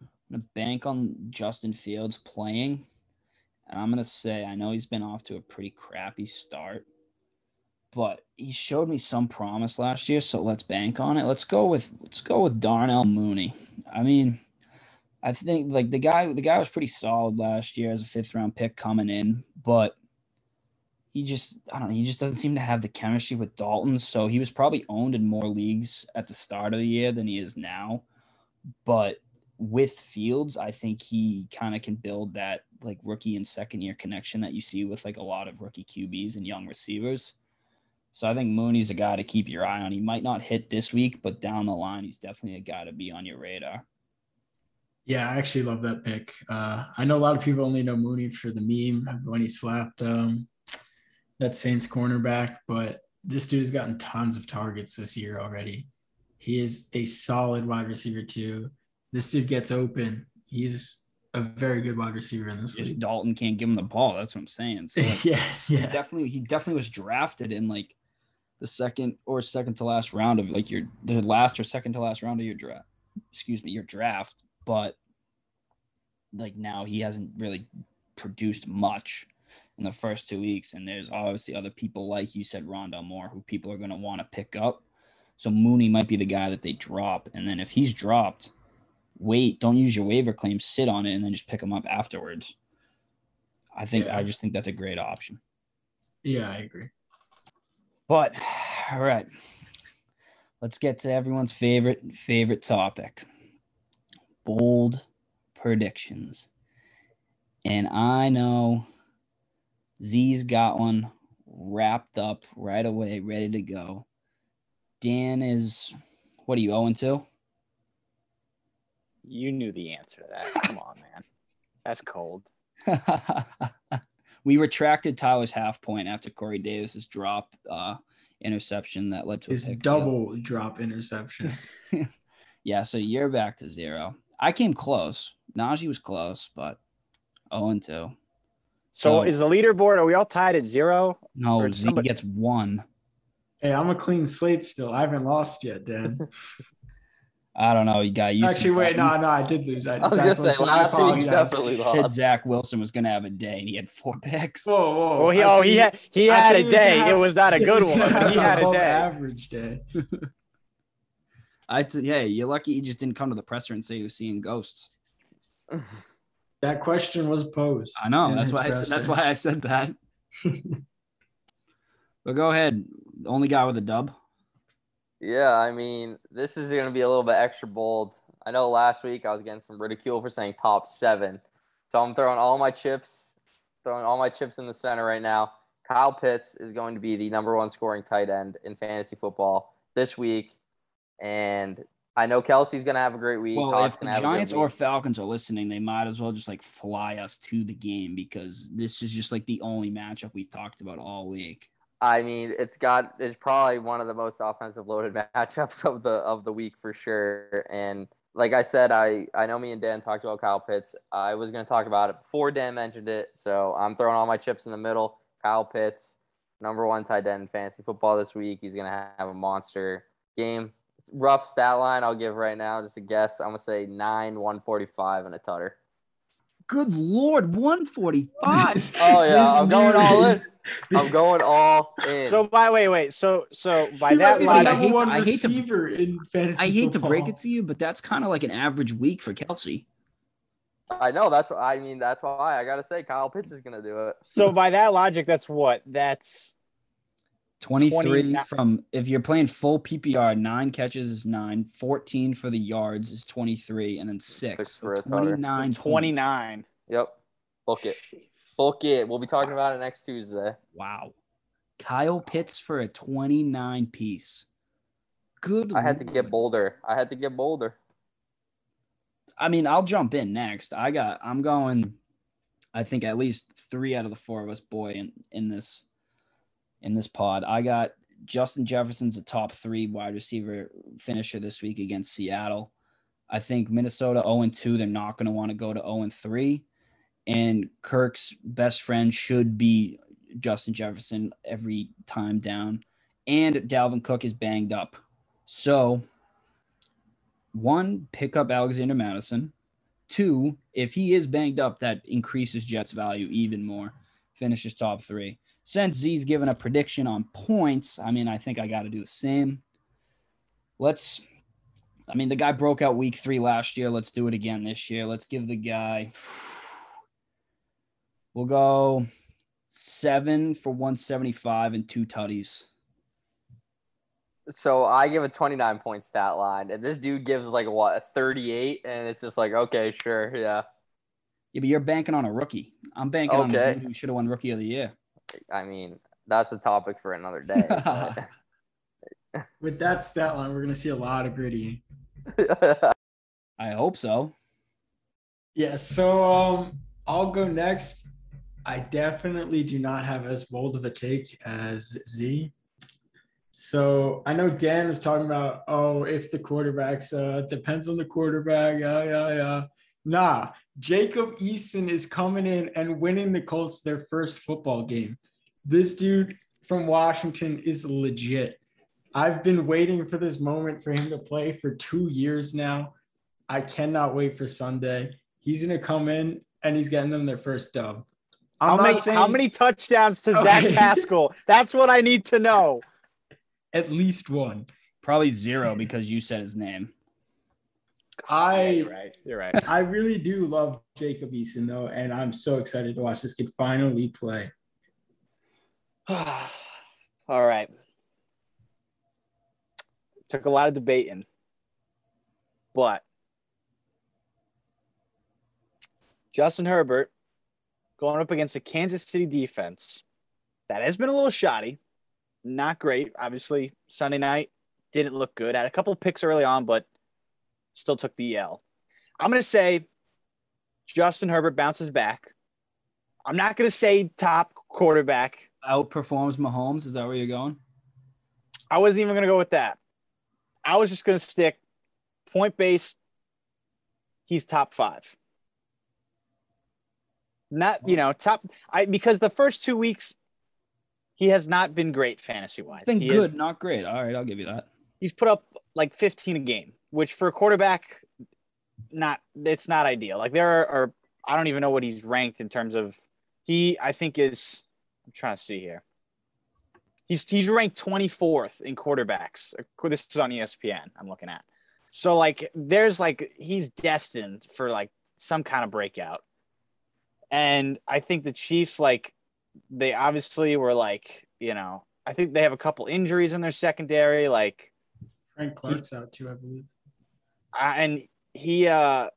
I'm gonna bank on Justin Fields playing, and I'm gonna say I know he's been off to a pretty crappy start, but he showed me some promise last year, so let's bank on it. Let's go with let's go with Darnell Mooney. I mean, I think like the guy the guy was pretty solid last year as a fifth round pick coming in, but he just I don't know, he just doesn't seem to have the chemistry with Dalton. So he was probably owned in more leagues at the start of the year than he is now. But with Fields, I think he kind of can build that like rookie and second year connection that you see with like a lot of rookie QBs and young receivers. So I think Mooney's a guy to keep your eye on. He might not hit this week, but down the line, he's definitely a guy to be on your radar. Yeah, I actually love that pick. Uh, I know a lot of people only know Mooney for the meme when he slapped um, that Saints cornerback, but this dude has gotten tons of targets this year already. He is a solid wide receiver too. This dude gets open. He's a very good wide receiver in this league. Dalton can't give him the ball. That's what I'm saying. So like, (laughs) yeah, he yeah, definitely he definitely was drafted in like the second or second to last round of like your the last or second to last round of your draft. Excuse me, your draft, but like now he hasn't really produced much in the first two weeks. And there's obviously other people like you said, Rondale Moore, who people are going to want to pick up. So Mooney might be the guy that they drop. And then if he's dropped, wait, don't use your waiver claim, sit on it, and then just pick him up afterwards. I think Yeah. I just think that's a great option. yeah. I agree. But all right, let's get to everyone's favorite favorite topic: bold predictions. And I know Z's got one wrapped up right away, ready to go. Dan is what are you 0 2? You knew the answer to that. (laughs) Come on, man. That's cold. (laughs) we retracted Tyler's half point after Corey Davis's drop uh, interception that led to a His pick six. double drop interception. (laughs) Yeah, so you're back to zero. I came close. Najee was close, but 0 and 2. So So- is the leaderboard? Are we all tied at zero? No, Or Z somebody- gets one. hey, I'm a clean slate still. I haven't lost yet, Dan. (laughs) I don't know. You got you Actually, wait, no, no, I did lose. I, I was Zach gonna say Wilson, I last week apologize. definitely said. Zach Wilson was gonna have a day and he had four (laughs) picks. Whoa, whoa! Oh, he, oh, he had he I had a he was gonna day. have- It was not a good one, but he had a above day. Average day. (laughs) I t- hey, you're lucky you just didn't come to the presser and say you were seeing ghosts. That question was posed. I know. That's why I said, that's why I said that. (laughs) but go ahead. The only guy with a dub. Yeah, I mean, this is going to be a little bit extra bold. I know last week I was getting some ridicule for saying top seven. So I'm throwing all my chips, throwing all my chips in the center right now. Kyle Pitts is going to be the number one scoring tight end in fantasy football this week. And I know Kelce's going to have a great week. Well, Hawk's if the gonna have a good Giants or. Falcons are listening, they might as well just like fly us to the game because this is just like the only matchup we talked about all week. I mean, it's got it's probably one of the most offensive loaded (laughs) matchups of the of the week for sure. And like I said, I I know me and Dan talked about Kyle Pitts. I was going to talk about it before Dan mentioned it, so I'm throwing all my chips in the middle. Kyle Pitts, number one tight end in fantasy football this week. He's going to have a monster game. Rough stat line I'll give right now, just a guess. I'm gonna say nine, one forty-five, and a tutter. Good lord, 145. (laughs) Oh, yeah, I'm going dude all in. I'm going all in. So by wait, wait. So so by He that might logic- I hate to- I hate to- in fantasy I hate to break it to you, but that's kind of like an average week for Kelce. I know that's what I mean. That's why I gotta say Kyle Pitts is gonna do it. so by that logic, that's what? That's 23 29 from if you're playing full PPR, nine catches is nine, 14 for the yards is 23, and then six. Six for a tutter. 29. twenty nine. Yep. Book it. Book it. We'll be talking about it next Tuesday. Wow. Kyle Pitts for a 29 piece. Good. I had to get bolder. I had to get bolder. I mean, I'll jump in next. I got. I'm going. I think at least three out of the four of us, boy, in in this in this pod. I got Justin Jefferson's a top three wide receiver finisher this week against Seattle. I think Minnesota 0 2. They're not going to want to go to 0 3. And Kirk's best friend should be Justin Jefferson every time down. And Dalvin Cook is banged up. So, one, pick up Alexander Mattison. Two, if he is banged up, that increases Jets' value even more. Finishes top three. Since Z's given a prediction on points, I mean, I think I got to do the same. Let's, I mean, the guy broke out week three last year. Let's do it again this year. Let's give the guy, we'll go seven for 175 and two tutties. So I give a 29 point stat line, and this dude gives like what a 38, and it's just like okay, sure, yeah. Yeah, but you're banking on a rookie. I'm banking on the Okay. dude who should have won rookie of the year. I mean, that's a topic for another day. (laughs) (laughs) With that stat line, we're gonna see a lot of Griddy. (laughs) I hope so. Yeah, so um, I'll go next. I definitely do not have as bold of a take as Z. So I know Dan was talking about, oh, if the quarterbacks uh depends on the quarterback, yeah, yeah, yeah. Nah, Jacob Eason is coming in and winning the Colts their first football game. This dude from Washington is legit. I've been waiting for this moment for him to play for two years now. I cannot wait for Sunday. He's gonna come in and he's getting them their first dub. I'm How not many, saying how many touchdowns to Zach Okay. Pascal? That's what I need to know. (laughs) at least one. Probably zero because you said his name. Yeah, I you're right. You're right. I really do love Jacob Eason though, and I'm so excited to watch this kid finally play. (sighs) All right. Took a lot of debating, but Justin Herbert going up against the Kansas City defense that has been a little shoddy, not great. Obviously, Sunday night didn't look good. Had a couple picks early on, but still took the L. I'm going to say Justin Herbert bounces back. I'm not going to say top quarterback. Outperforms Mahomes. Is that where you're going? I wasn't even going to go with that. I was just going to stick point base. He's top five. Not, you know, top. I because the first two weeks he has not been great fantasy wise. Been he good, not great. All right, I'll give you that. he's put up like 15 a game, which for a quarterback, not it's not ideal. Like there are, are I don't even know what he's ranked in terms of he. I think is I'm trying to see here. He's he's ranked 24th in quarterbacks. This is on ESPN. I'm looking at. So like there's like he's destined for like some kind of breakout. And I think the Chiefs like they obviously were like, you know, I think they have a couple injuries in their secondary like Frank Clark's out too, I believe. And he uh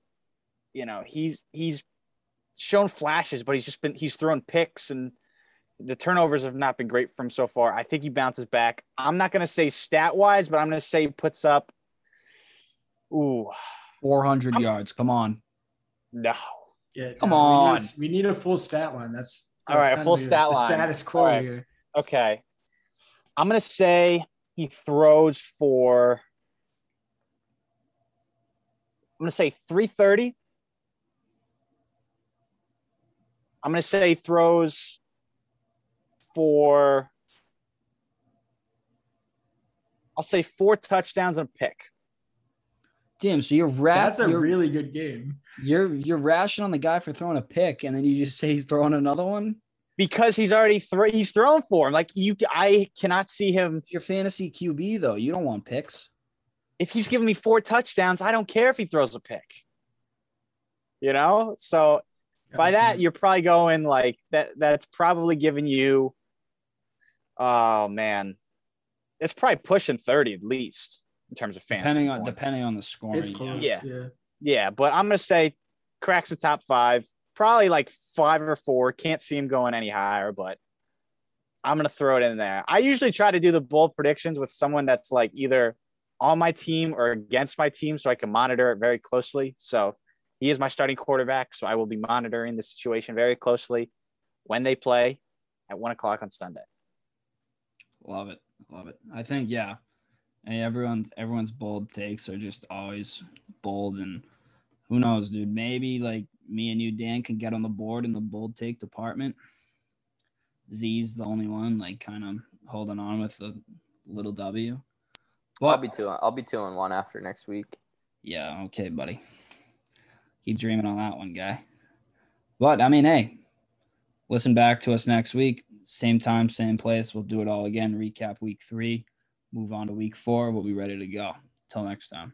you know he's he's shown flashes but he's just been he's thrown picks and the turnovers have not been great for him so far i think he bounces back i'm not going to say stat wise but i'm going to say he puts up ooh 400 I'm- yards. Come on. Yeah, no Come no, we on. need, a, we need a full stat line. That's, All that's right, kind full of the- stat the line. Status quo All right. here. okay i'm going to say he throws for i'm going to say 330 i'm going to say throws for I'll say four touchdowns and a pick. Damn. So you're ra- That's a you're, really good game. you're you're rashing on the guy for throwing a pick, and then you just say he's throwing another one. Because he's already thro- he's thrown for him. Like you I cannot see him Your fantasy QB though, you don't want picks. If he's giving me four touchdowns, I don't care if he throws a pick. You know? So by that you're probably going like that that's probably giving you oh man. It's probably pushing 30 at least in terms of fantasy. Depending on points. depending on the scoring. close. Yeah. yeah. Yeah, but I'm gonna say cracks the top five, probably like five or four. Can't see him going any higher, but I'm gonna throw it in there. I usually try to do the bold predictions with someone that's like either on my team or against my team, so I can monitor it very closely. So he is my starting quarterback, so I will be monitoring the situation very closely when they play at one o'clock on Sunday. Love it, love it. I think yeah, hey, everyone's everyone's bold takes are just always bold, and who knows, dude? Maybe like me and you, Dan, can get on the board in the bold take department. Z's the only one, like kind of holding on with the little W. I'll be two. I'll be two and one after next week. Yeah, okay, buddy. Keep dreaming on that one, guy. But I mean, hey, listen back to us next week. Same time, same place. We'll do it all again. Recap week three, move on to week four. We'll be ready to go. Till next time.